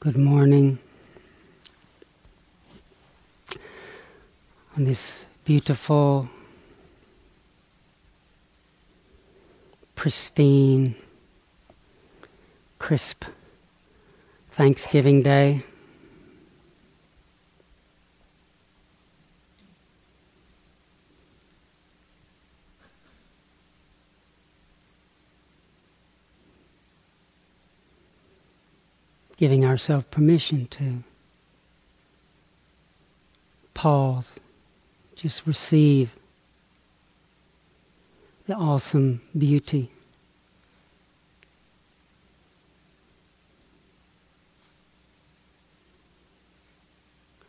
Good morning. On this beautiful, pristine, crisp Thanksgiving Day. Giving ourselves permission to pause, just receive the awesome beauty.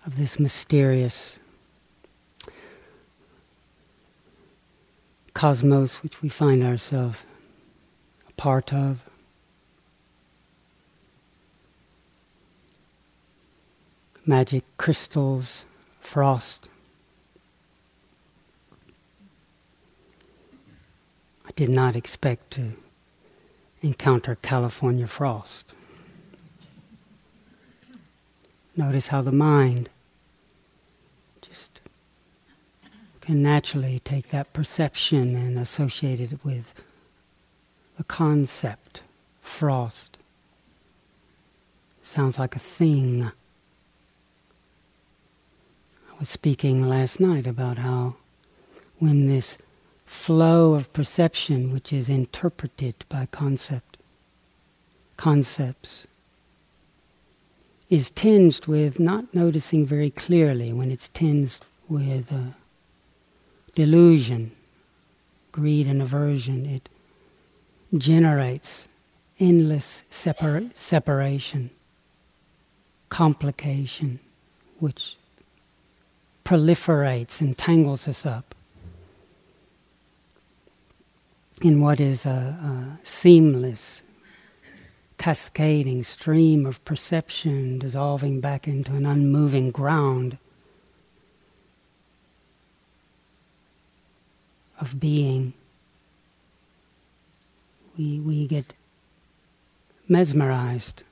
Of this mysterious cosmos which we find ourselves a part of. Magic crystals, frost. I did not expect to encounter California frost. Notice how the mind just can naturally take that perception and associate it with the concept, frost. Sounds like a thing was speaking last night about how when this flow of perception, which is interpreted by concept, concepts, is tinged with not noticing very clearly, when it's tinged with uh, delusion, greed, and aversion, it generates endless separa- separation, complication, which proliferates and tangles us up in what is a, a seamless, cascading stream of perception dissolving back into an unmoving ground of being. We, we get mesmerized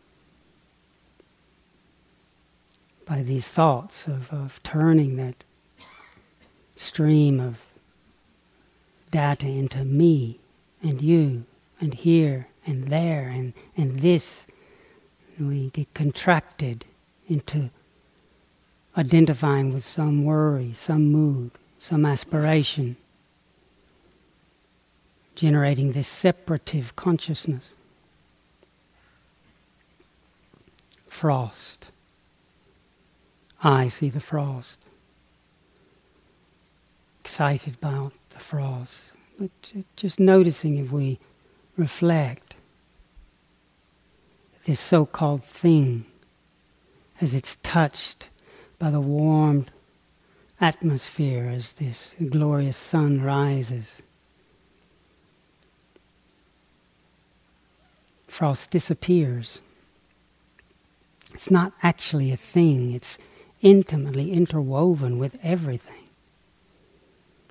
by these thoughts of, of turning that stream of data into me and you and here and there and, and this. And we get contracted into identifying with some worry, some mood, some aspiration, generating this separative consciousness. Frost. I see the frost. Excited about the frost. But just noticing if we reflect this so called thing as it's touched by the warmed atmosphere as this glorious sun rises. Frost disappears. It's not actually a thing, it's intimately interwoven with everything.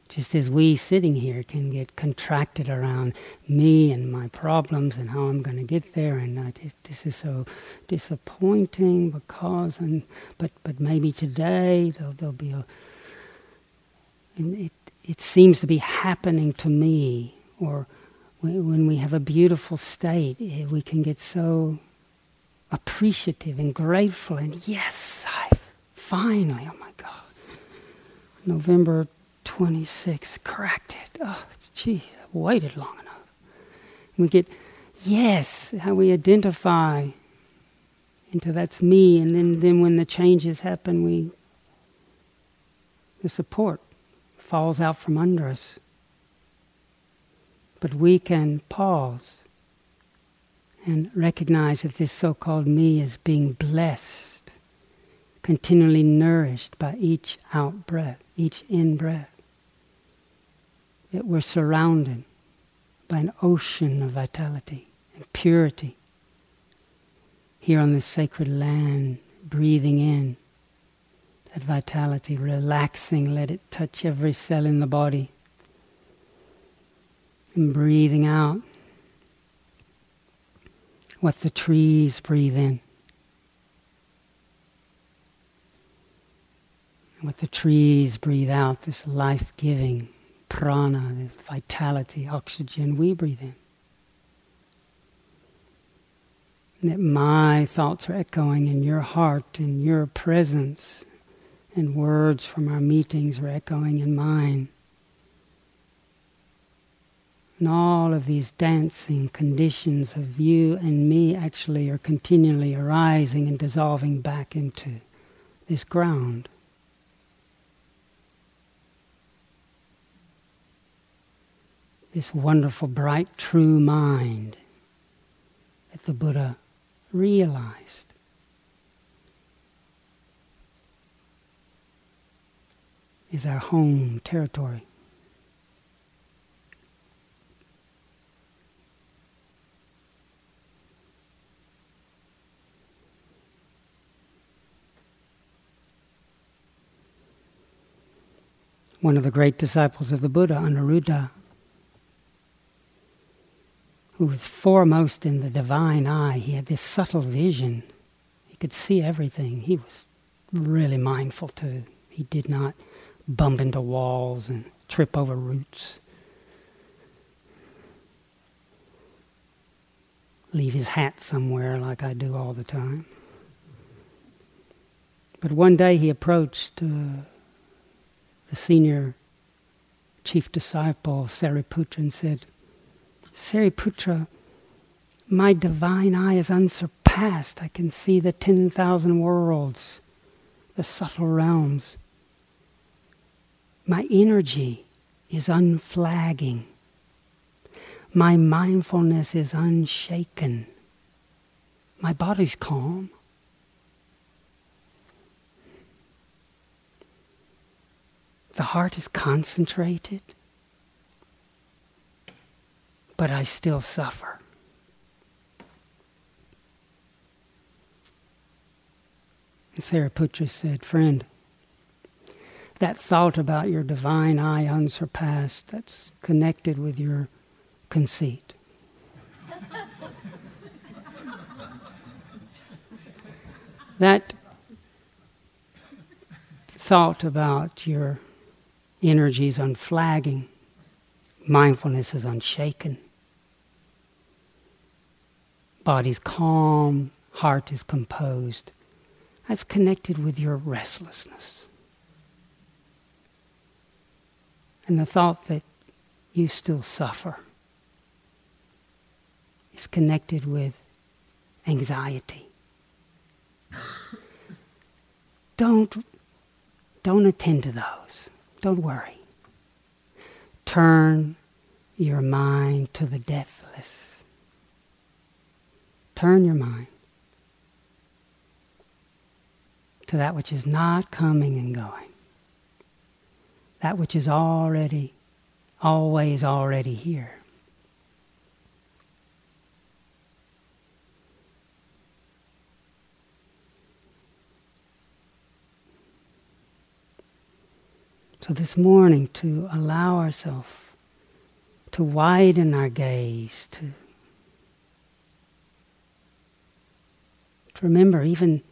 Just as we sitting here can get contracted around me and my problems and how I'm going to get there, and uh, this is so disappointing because, and but but maybe today there'll, there'll be a. It it seems to be happening to me, or when we have a beautiful state, eh, we can get so appreciative and grateful, and yes, I finally, oh my God, November 26th, cracked it. Oh, gee, I waited long enough. We get, yes, how we identify into that's me, and then, then when the changes happen, we, the support falls out from under us. But we can pause and recognize that this so called me is being blessed continually nourished by each out breath, each in breath. That we're surrounded by an ocean of vitality and purity. Here on this sacred land, breathing in that vitality, relaxing, let it touch every cell in the body. And breathing out what the trees breathe in What the trees breathe out, this life giving prana, the vitality, oxygen we breathe in. And that my thoughts are echoing in your heart, in your presence, and words from our meetings are echoing in mine. And all of these dancing conditions of you and me actually are continually arising and dissolving back into this ground. This wonderful, bright, true mind that the Buddha realized. Is our home territory. one of the great disciples of the Buddha, Anuruddha, who was foremost in the divine eye. He had this subtle vision. He could see everything. He was really mindful too. He did not bump into walls and trip over roots. Leave his hat somewhere like I do all the time. But one day he approached uh, the senior chief disciple, Sariputra, and said, Sariputra, my divine eye is unsurpassed. I can see the 10,000 worlds, the subtle realms. My energy is unflagging. My mindfulness is unshaken. My body's calm. The heart is concentrated, but I still suffer. And said, Friend, that thought about your divine eye unsurpassed, that's connected with your conceit. that thought about your energy is unflagging, mindfulness is unshaken, body's calm, heart is composed. That's connected with your restlessness. And the thought that you still suffer is connected with anxiety. Don't, don't attend to those. Don't worry. Turn your mind to the deathless. Turn your mind to that which is not coming and going. That which is already, always already here. So this morning, to allow ourselves to widen our gaze, to, remember, even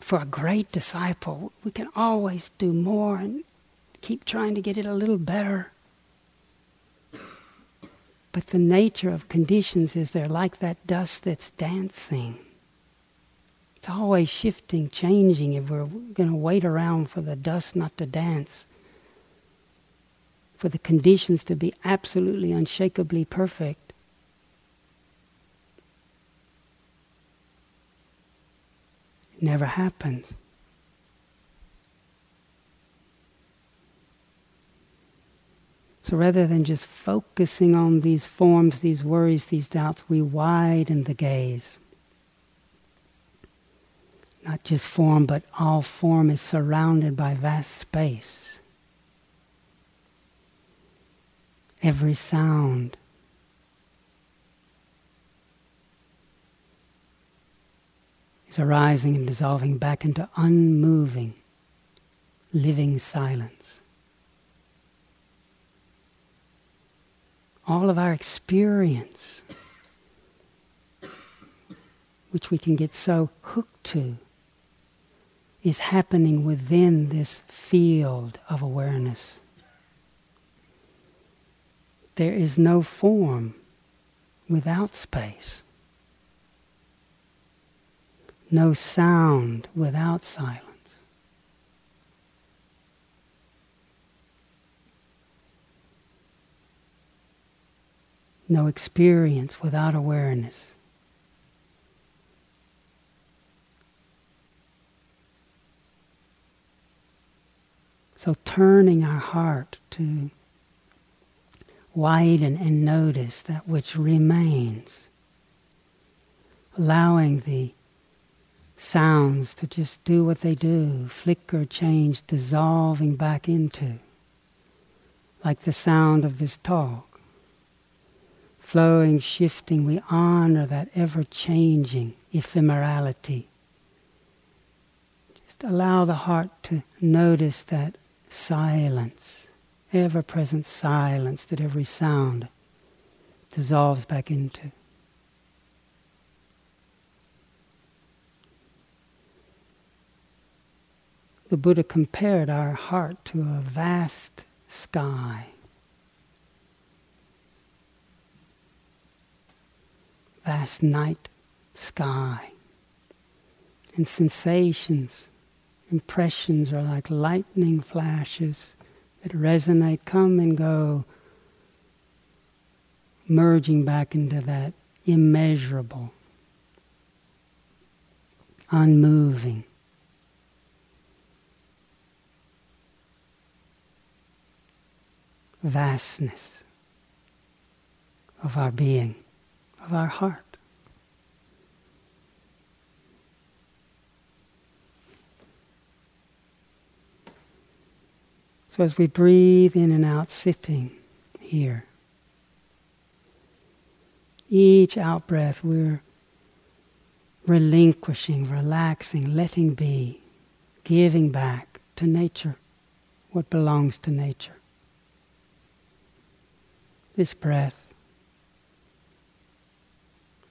for a great disciple, we can always do more and keep trying to get it a little better. But the nature of conditions is they're like that dust that's dancing. It's always shifting, changing if we're going to wait around for the dust not to dance, for the conditions to be absolutely unshakably perfect. It never happens. So rather than just focusing on these forms, these worries, these doubts, we widen the gaze not just form, but all form is surrounded by vast space. Every sound. Is arising and dissolving back into unmoving, living silence. All of our experience, which we can get so hooked to, is happening within this field of awareness. There is no form without space, no sound without silence. No experience without awareness. So turning our heart to widen and notice that which remains, allowing the sounds to just do what they do, flicker, change, dissolving back into, like the sound of this talk. Flowing, shifting, we honor that ever changing ephemerality. Just allow the heart to notice that silence, ever present silence that every sound dissolves back into. The Buddha compared our heart to a vast sky. Vast night sky. And sensations impressions are like lightning flashes that resonate, come and go, merging back into that immeasurable, unmoving. Vastness of our being, of our heart. So as we breathe in and out, sitting here, each out breath we're relinquishing, relaxing, letting be, giving back to nature what belongs to nature. This breath,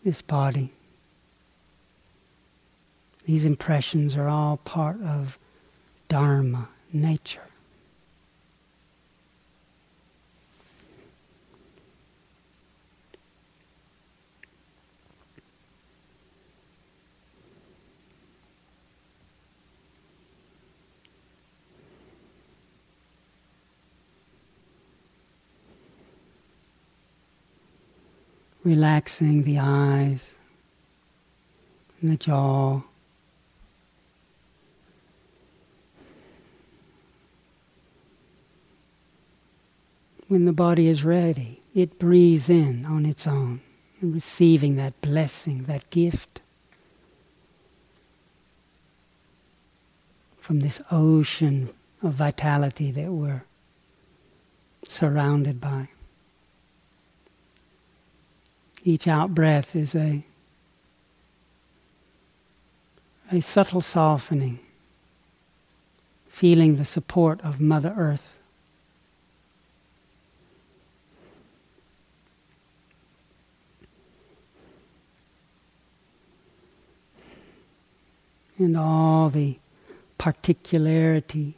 this body, these impressions are all part of Dharma, nature. Relaxing the eyes and the jaw. When the body is ready, it breathes in on its own receiving that blessing, that gift from this ocean of vitality that we're surrounded by. Each out breath is a, a subtle softening, feeling the support of Mother Earth. And all the particularity,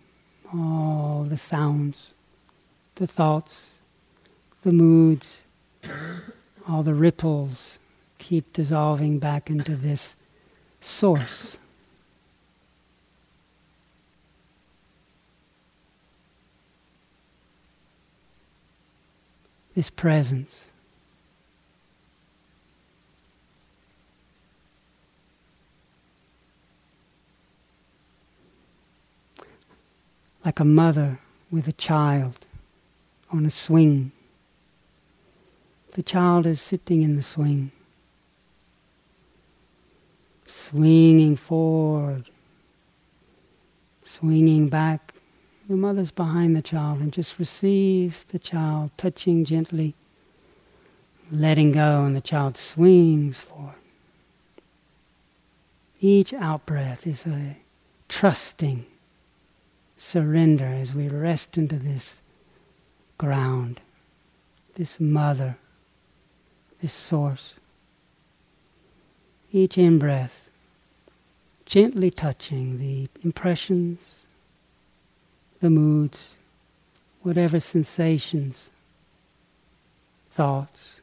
all the sounds, the thoughts, the moods all the ripples keep dissolving back into this source. This presence. Like a mother with a child on a swing. The child is sitting in the swing, swinging forward, swinging back. The mother's behind the child and just receives the child, touching gently, letting go, and the child swings forward. Each out breath is a trusting surrender as we rest into this ground, this mother this source. Each in breath, gently touching the impressions, the moods, whatever sensations, thoughts,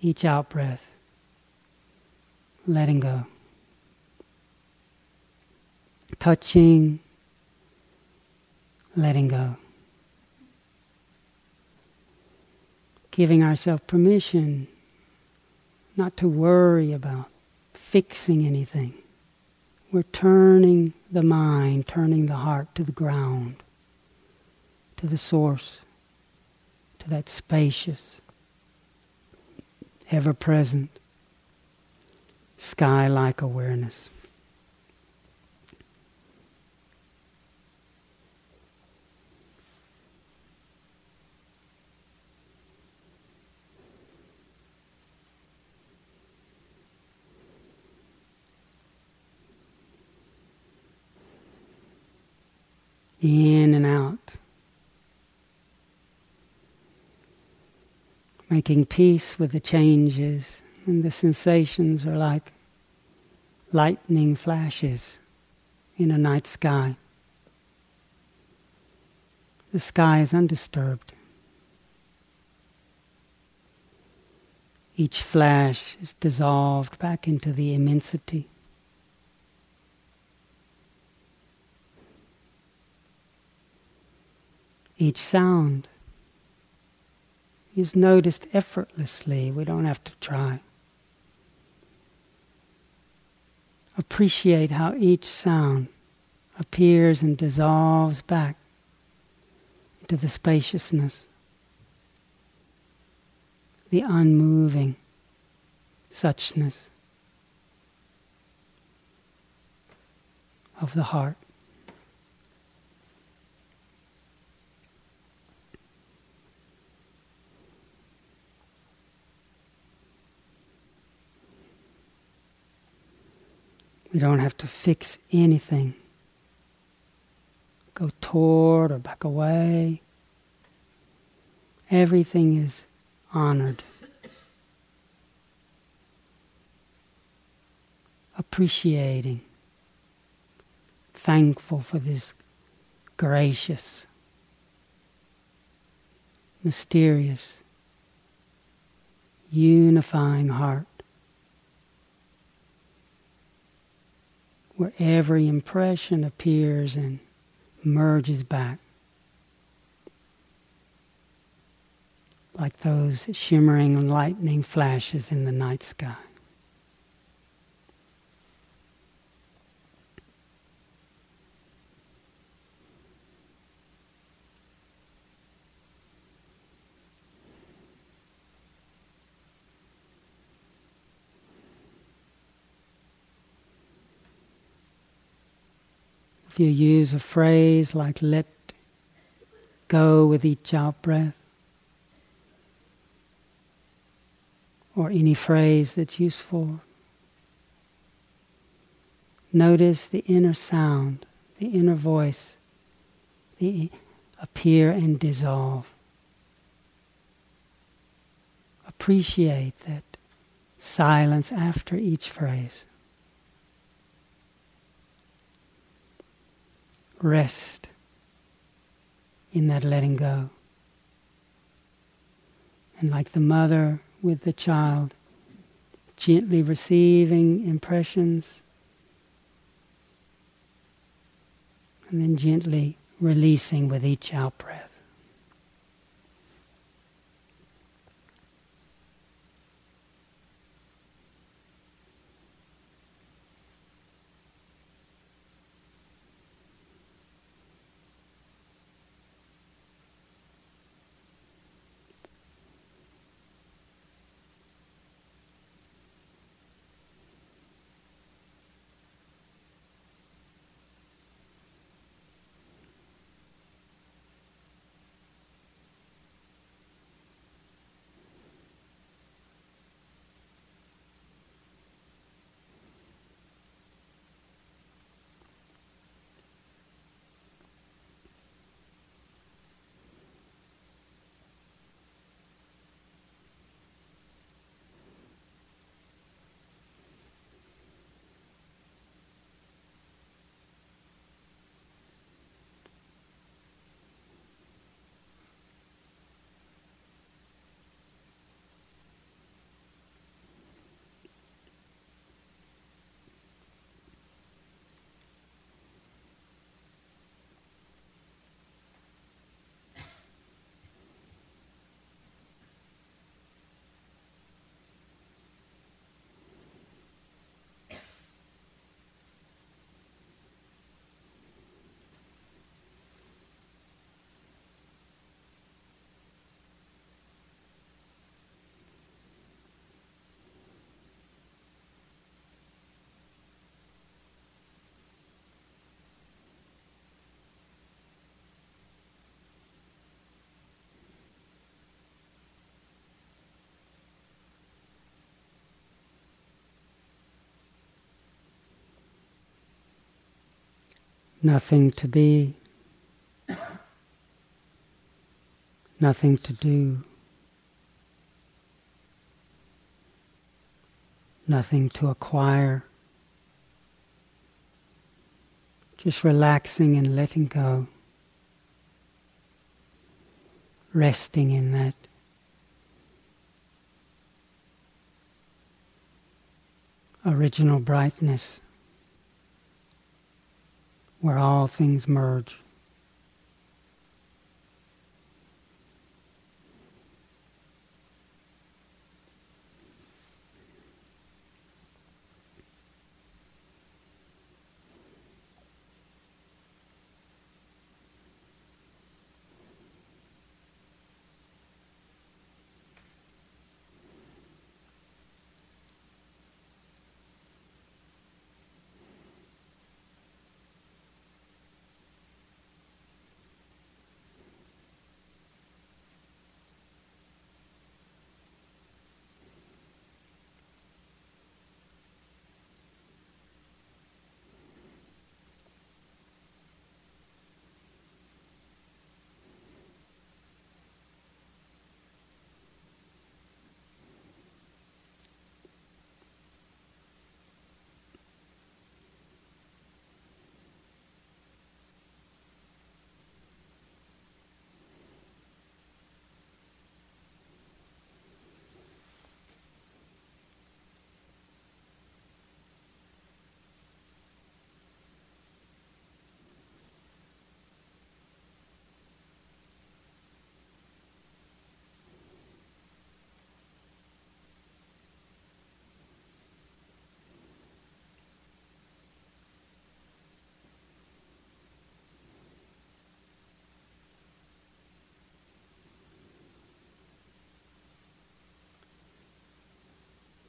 each out breath, letting go. Touching, letting go. Giving ourselves permission not to worry about fixing anything. We're turning the mind, turning the heart to the ground, to the source, to that spacious, ever present, sky like awareness. In and out. Making peace with the changes, and the sensations are like lightning flashes in a night sky. The sky is undisturbed. Each flash is dissolved back into the immensity. Each sound is noticed effortlessly. We don't have to try. Appreciate how each sound appears and dissolves back into the spaciousness, the unmoving suchness of the heart. We don't have to fix anything. Go toward or back away. Everything is honored. Appreciating. Thankful for this gracious, mysterious, unifying heart. Where every impression appears and merges back. Like those shimmering lightning flashes in the night sky. If you use a phrase like let go with each out breath, or any phrase that's useful, notice the inner sound, the inner voice, the appear and dissolve. Appreciate that silence after each phrase. Rest in that letting go. And like the mother with the child, gently receiving impressions and then gently releasing with each out breath. Nothing to be, nothing to do, nothing to acquire. Just relaxing and letting go, resting in that. Original brightness where all things merge.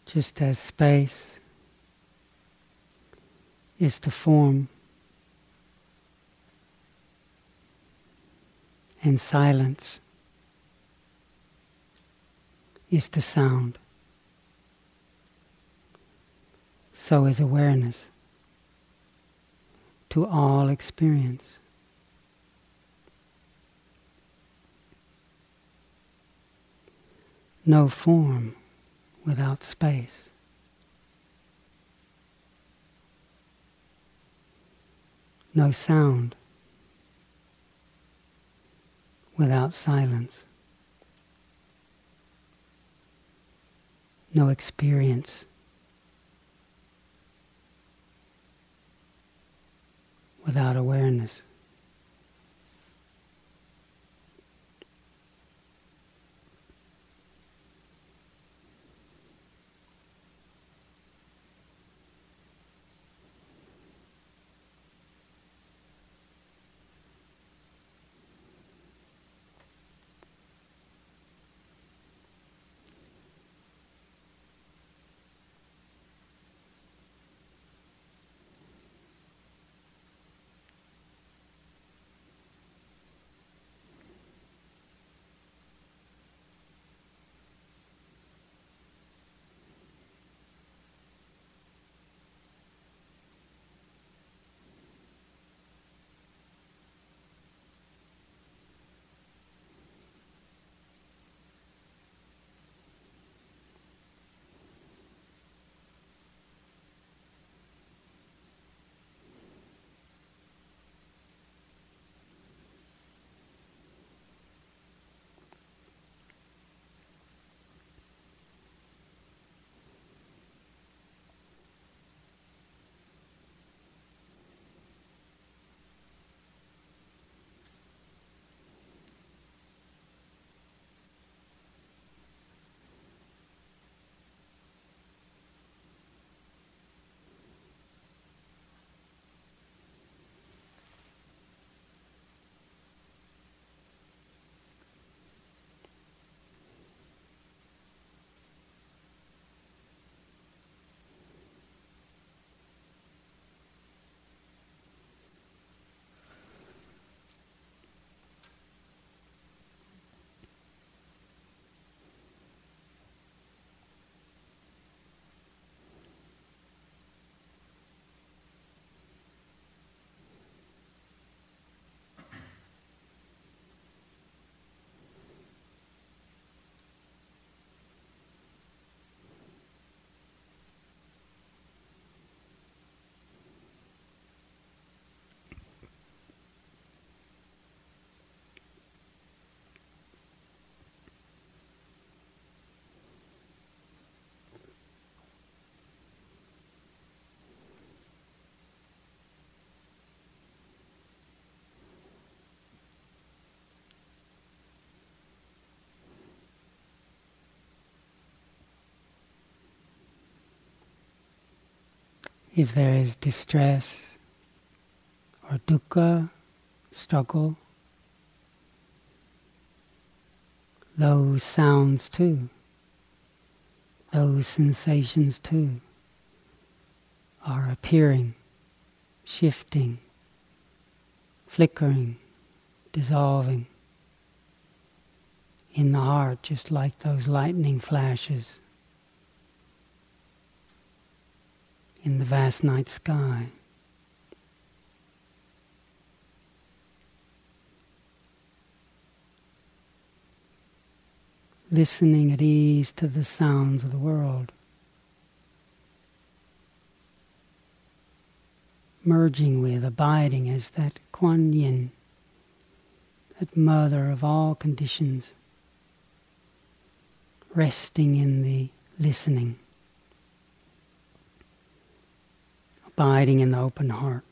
Just as space is to form and silence is to sound. So is awareness to all experience. No form without space. No sound without silence. No experience without awareness. If there is distress or dukkha, struggle, those sounds too, those sensations too are appearing, shifting, flickering, dissolving in the heart, just like those lightning flashes in the vast night sky. Listening at ease to the sounds of the world. Merging with, abiding as that Kuan Yin, that mother of all conditions resting in the listening, abiding in the open heart.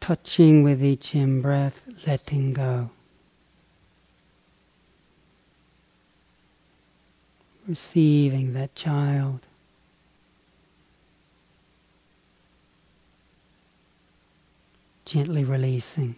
Touching with each in breath, letting go. Receiving that child. Gently releasing.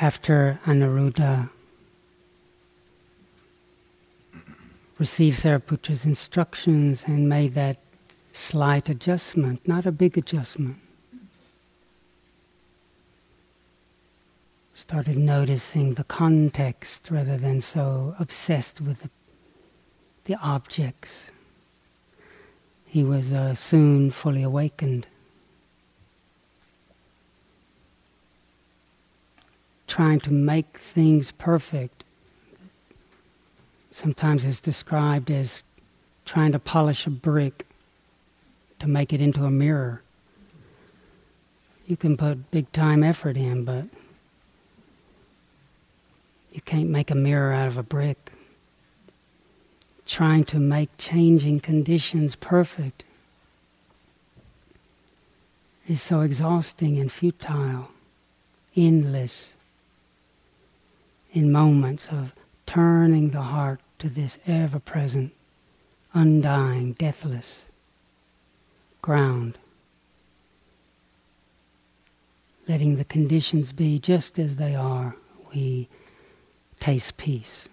After Anuruddha received Sariputra's instructions and made that slight adjustment, not a big adjustment. Started noticing the context rather than so obsessed with the, the objects. He was uh, soon fully awakened. Trying to make things perfect sometimes is described as trying to polish a brick to make it into a mirror. You can put big time effort in, but you can't make a mirror out of a brick. Trying to make changing conditions perfect is so exhausting and futile, endless, in moments of turning the heart to this ever present, undying, deathless ground. Letting the conditions be just as they are, we taste peace.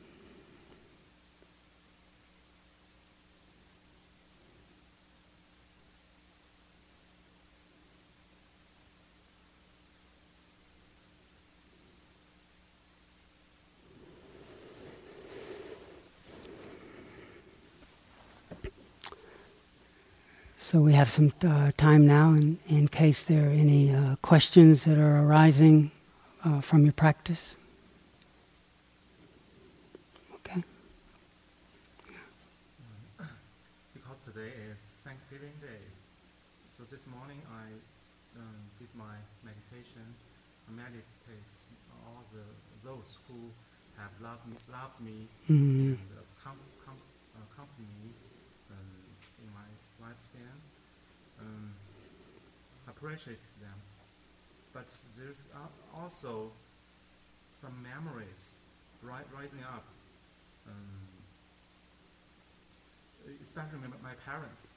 So we have some uh, time now in, in case there are any uh, questions that are arising uh, from your practice. Okay. Because today is Thanksgiving Day, so this morning I um, did my meditation. I meditate all the those who have loved me, loved me Mm. and uh, com- com- uh, accompanied me lifespan. Um, appreciate them, but there's also some memories ri- rising up. Um, especially my, my parents,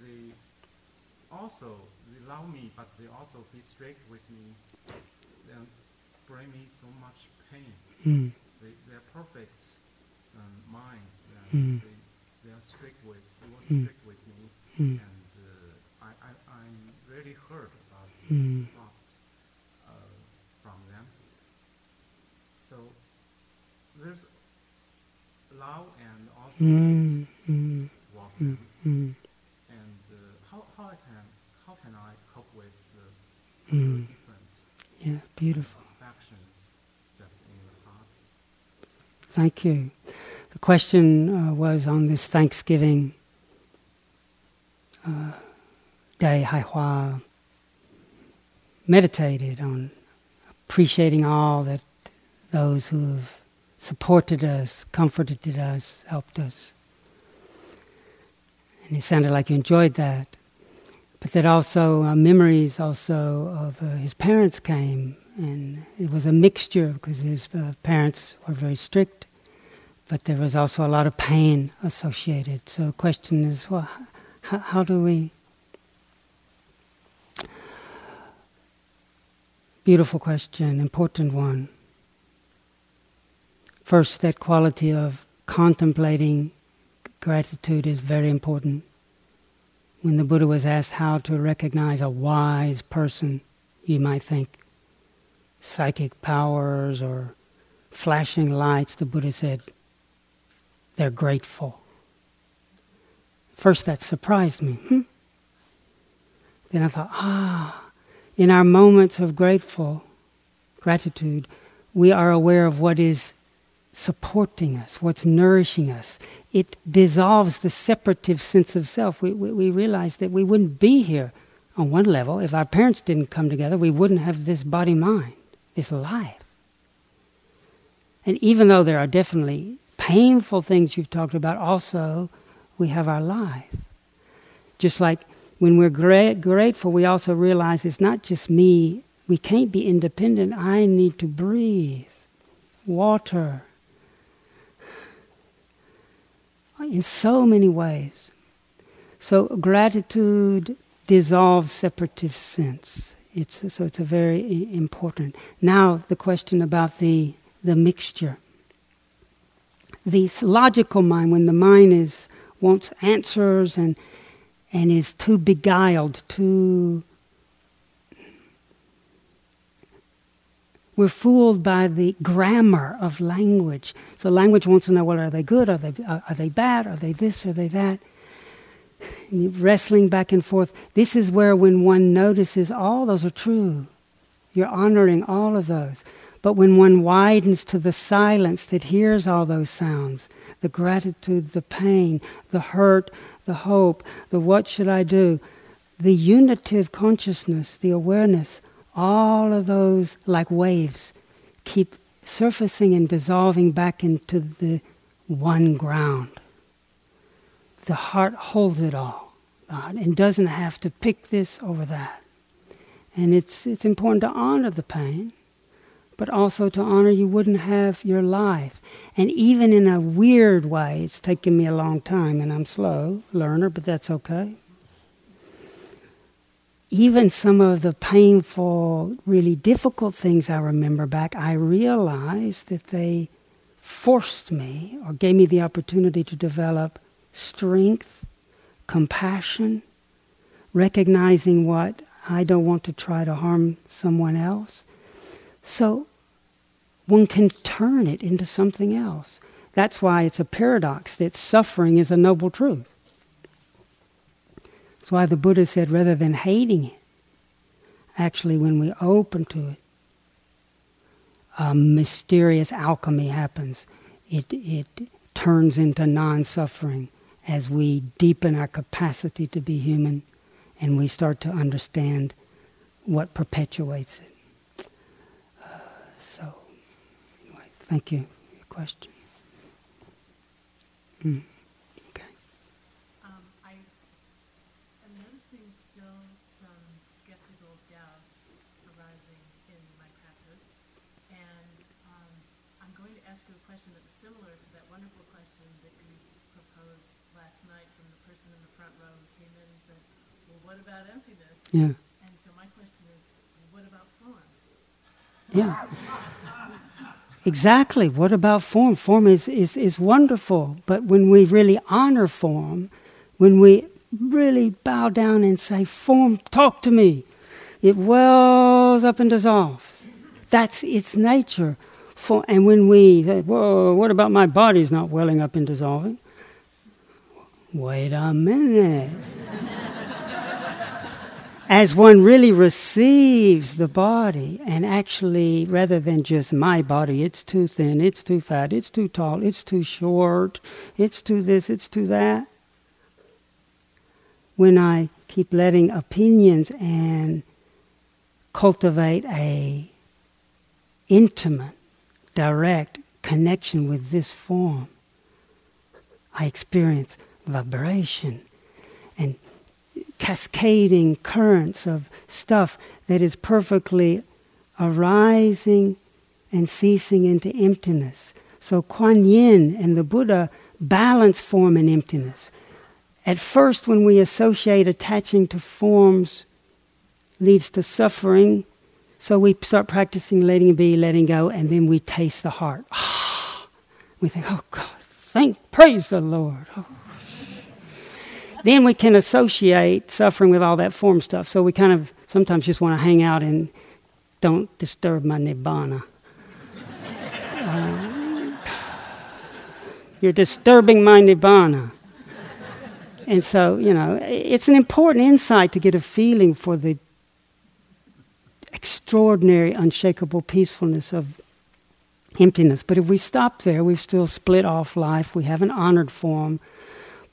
they also they love me, but they also be strict with me and bring me so much pain. Mm. They they're perfect um, mind. Mm. They they are strict with they were Mm. strict with me, Mm. and uh, I, I I'm really hurt about Mm. what uh, from them. So there's love and also Mm. Mm. toward Mm. them. Mm. And uh, how, how I can how can I cope with uh, Mm. different Yeah, beautiful. factions just in the heart? Thank you. Question uh, was on this Thanksgiving uh, day, Hai Hua meditated on appreciating all that those who have supported us, comforted us, helped us. And it sounded like you enjoyed that. But that also, uh, memories also of uh, his parents came, and it was a mixture because his uh, parents were very strict, but there was also a lot of pain associated. So the question is, well, how, how do we? Beautiful question, important one. First, that quality of contemplating gratitude is very important. When the Buddha was asked how to recognize a wise person, you might think psychic powers or flashing lights, the Buddha said, they're grateful. First, that surprised me. Hmm? Then I thought, ah, in our moments of grateful gratitude, we are aware of what is supporting us, what's nourishing us. It dissolves the separative sense of self. We, we, we realize that we wouldn't be here on one level. If our parents didn't come together, we wouldn't have this body mind, this life. And even though there are definitely painful things you've talked about, also we have our life. Just like when we're gra- grateful, we also realize it's not just me. We can't be independent. I need to breathe, water, in so many ways. So gratitude dissolves separative sense. It's, so it's a very important. Now the question about the, the mixture. The logical mind, when the mind is wants answers and and is too beguiled, too we're fooled by the grammar of language. So language wants to know, well, are they good? Are they, are they bad? Are they this? Are they that? wrestling back and forth. This is where, when one notices all those are true, you're honoring all of those. But when one widens to the silence that hears all those sounds, the gratitude, the pain, the hurt, the hope, the what should I do, the unitive consciousness, the awareness, all of those, like waves, keep surfacing and dissolving back into the one ground. The heart holds it all and doesn't have to pick this over that. And it's, it's important to honor the pain, but also to honor you wouldn't have your life. And even in a weird way, it's taken me a long time and I'm slow learner, but that's okay even some of the painful, really difficult things I remember back, I realized that they forced me or gave me the opportunity to develop strength, compassion, recognizing what I don't want to try to harm someone else. So one can turn it into something else. That's why it's a paradox that suffering is a noble truth. That's why the Buddha said rather than hating it, actually, when we open to it, a mysterious alchemy happens. It, it turns into non suffering as we deepen our capacity to be human and we start to understand what perpetuates it. Uh, so, anyway, thank you for your question. Mm. Okay. Um I a lot still some skeptical doubts arise in my practice and um I'm going to ask you a question that's similar to that wonderful question that you proposed last night from the person in the prep room conference and said, well what about emptiness? Yeah. And so my question is, what about form? Yeah. Exactly. What about form? Form is, is, is wonderful, but when we really honor form, when we really bow down and say, Form, talk to me, it wells up and dissolves. That's its nature. For, and when we say, Whoa, what about my body's not welling up and dissolving? Wait a minute as one really receives the body and actually, rather than just my body, it's too thin, it's too fat, it's too tall, it's too short, it's too this, it's too that. When I keep letting opinions and cultivate a intimate, direct connection with this form, I experience vibration cascading currents of stuff that is perfectly arising and ceasing into emptiness. So Kuan Yin and the Buddha balance form and emptiness. At first, when we associate attaching to forms, leads to suffering. So we start practicing letting be, letting go, and then we taste the heart. we think, oh God, thank, praise the Lord. Oh then we can associate suffering with all that form stuff. So we kind of sometimes just want to hang out and don't disturb my nibbana. Uh, you're disturbing my nibbana. And so, you know, it's an important insight to get a feeling for the extraordinary, unshakable peacefulness of emptiness. But if we stop there, we've still split off life, we haven't honored form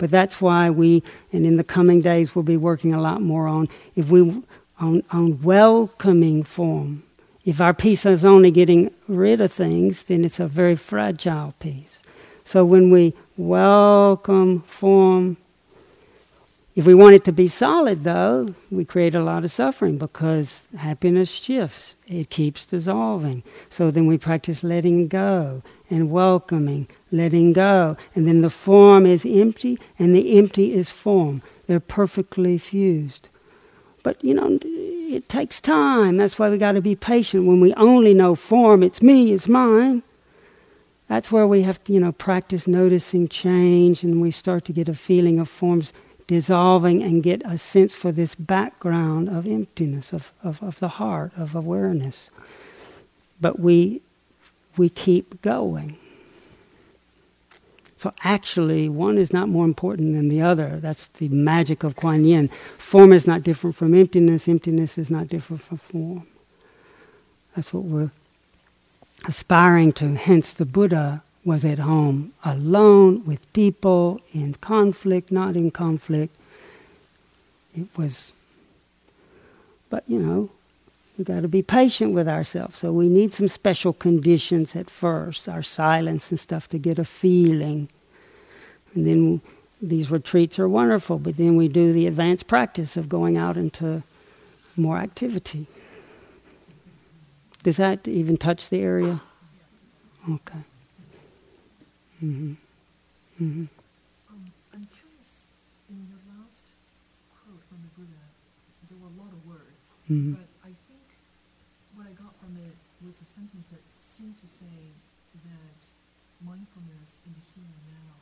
but that's why we, and in the coming days, we'll be working a lot more on if we on, on welcoming form. If our peace is only getting rid of things, then it's a very fragile peace. So when we welcome form, if we want it to be solid, though, we create a lot of suffering because happiness shifts. It keeps dissolving. So then we practice letting go and welcoming, letting go. And then the form is empty and the empty is form. They're perfectly fused. But, you know, it takes time. That's why we got to be patient. When we only know form, it's me, it's mine. That's where we have to, you know, practice noticing change and we start to get a feeling of forms dissolving and get a sense for this background of emptiness, of, of, of the heart, of awareness. But we, we keep going. So actually, one is not more important than the other. That's the magic of Kuan Yin. Form is not different from emptiness, emptiness is not different from form. That's what we're aspiring to. Hence, the Buddha was at home alone with people in conflict, not in conflict. It was, but you know, we got to be patient with ourselves. So we need some special conditions at first, our silence and stuff, to get a feeling. And then these retreats are wonderful, but then we do the advanced practice of going out into more activity. Does that even touch the area? Okay. Mm-hmm. Mm-hmm. Um, I'm curious, in your last quote from the Buddha, there were a lot of words, mm-hmm. but I think what I got from it was a sentence that seemed to say that mindfulness in the here and now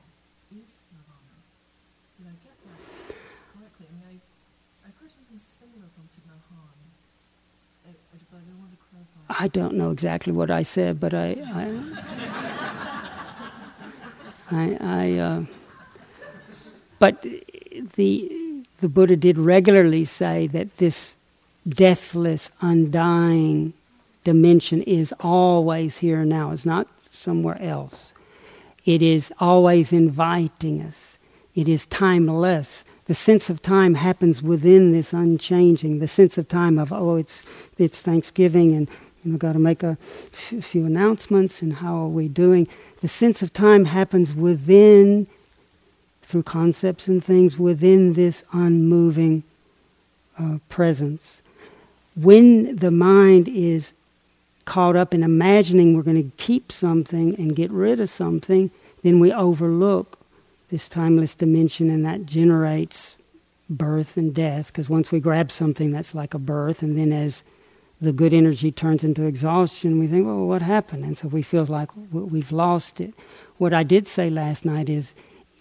is nirvana. Did I get that correctly? I mean, I, I've heard something similar from Thich Nhat Hanh, but I want to clarify. I don't know exactly what I said, but I, I, I, I uh, but the the Buddha did regularly say that this deathless, undying dimension is always here now. It's not somewhere else. It is always inviting us. It is timeless. The sense of time happens within this unchanging. The sense of time of oh, it's it's Thanksgiving and know got to make a f- few announcements and how are we doing. The sense of time happens within through concepts and things within this unmoving uh, presence. When the mind is caught up in imagining we're going to keep something and get rid of something, then we overlook this timeless dimension and that generates birth and death. Because once we grab something, that's like a birth, and then as the good energy turns into exhaustion, we think, well, what happened? And so we feel like we've lost it. What I did say last night is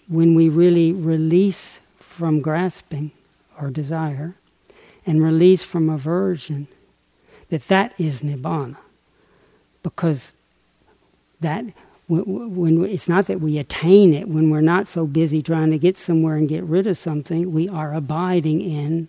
when we really release from grasping or desire and release from aversion, that that is nibbana because that when, it's not that we attain it when we're not so busy trying to get somewhere and get rid of something we are abiding in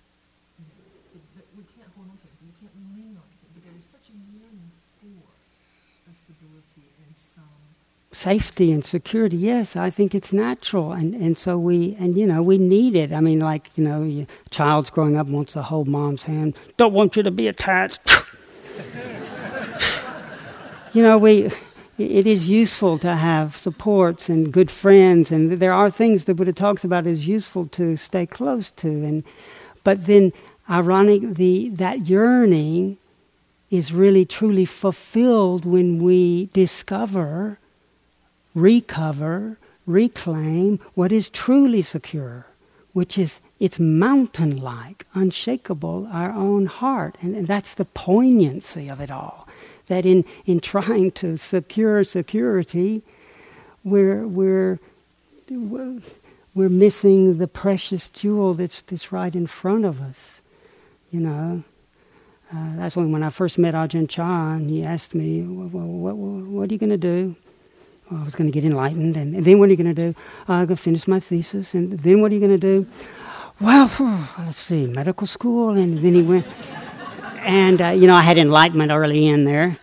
safety and security. Yes i think it's natural. And, and so we and you know we need it. I mean like you know a child's growing up wants to hold mom's hand. Don't want you to be attached. You know we it is useful to have supports and good friends. And there are things the buddha talks about is useful to stay close to. And but then ironic the that yearning is really truly fulfilled when we discover recover, reclaim what is truly secure, which is it's mountain like, unshakable, our own heart. And, and, that's the poignancy of it all. That in, in trying to secure security, we're, we're, we're missing the precious jewel that's, that's right in front of us. You know, uh, that's when, when I first met Ajahn Chah, and he asked me, well, what, what, what are you going to do? I was going to get enlightened. And, and, then what are you going to do? Uh, I'm going to finish my thesis. And then what are you going to do? Well, let's see, medical school. And then he went. and, uh, you know, I had enlightenment early in there.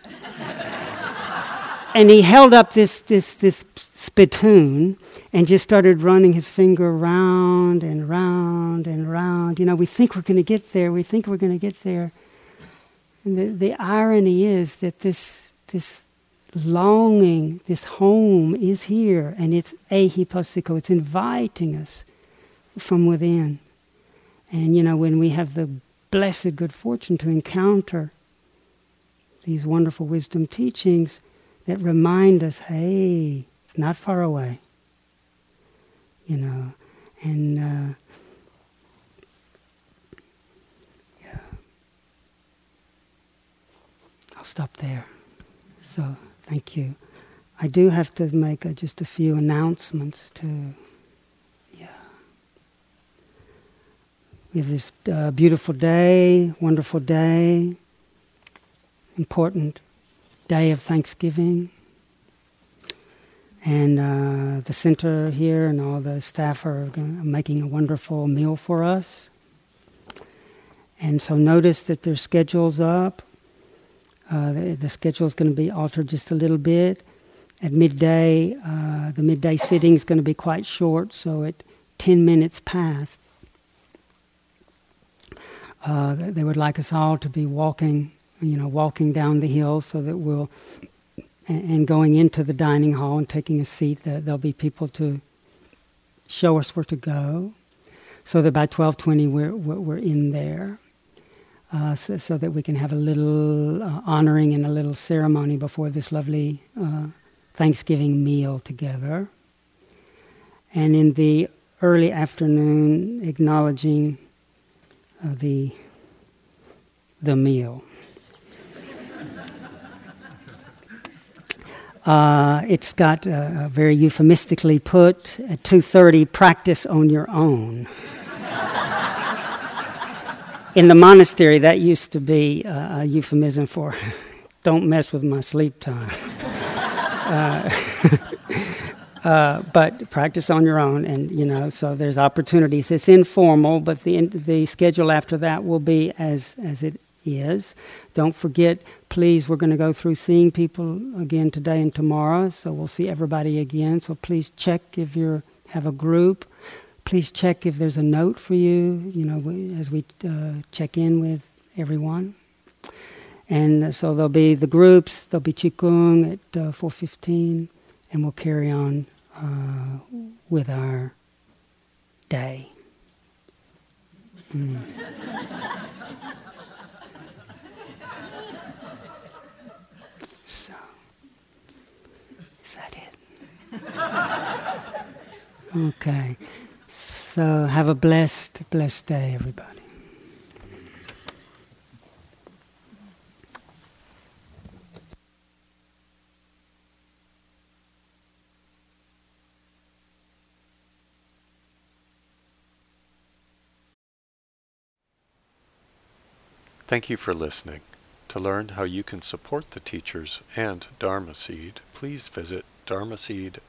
and he held up this, this, this spittoon and just started running his finger round and round and round. You know, we think we're going to get there. We think we're going to get there. And the, the irony is that this, this longing, this home is here, and it's ehipassiko, it's inviting us from within. And you know, when we have the blessed good fortune to encounter these wonderful wisdom teachings that remind us, hey, it's not far away. You know, and uh, yeah, I'll stop there. So thank you. I do have to make a, just a few announcements to. Yeah. We have this uh, beautiful day, wonderful day, important day of Thanksgiving. And uh, the center here and all the staff are gonna, making a wonderful meal for us. And so notice that their schedule's up. Uh, the, the schedule is going to be altered just a little bit. At midday, uh, the midday sitting is going to be quite short, so at 10 minutes past, uh, they would like us all to be walking, you know, walking down the hill so that we'll and, going into the dining hall and taking a seat, there'll be people to show us where to go, so that by 12:20 we're we're in there, uh, so, so, that we can have a little uh, honoring and a little ceremony before this lovely uh, Thanksgiving meal together. And in the early afternoon, acknowledging uh, the the meal. Uh, it's got uh, very euphemistically put at 2:30. Practice on your own. In the monastery, that used to be uh, a euphemism for "Don't mess with my sleep time." Uh, uh, but practice on your own, and you know, so there's opportunities. It's informal, but the the schedule after that will be as as it is. Don't forget, please, we're going to go through seeing people again today and tomorrow, so we'll see everybody again. So please check if you have a group. Please check if there's a note for you, you know, as we uh, check in with everyone. And so there'll be the groups, there'll be Qigong at uh, 4.15, and we'll carry on uh, with our day. Mm. Okay. So have a blessed, blessed day, everybody. Thank you for listening. To learn how you can support the teachers and Dharma Seed, please visit dharma dharmaseed.org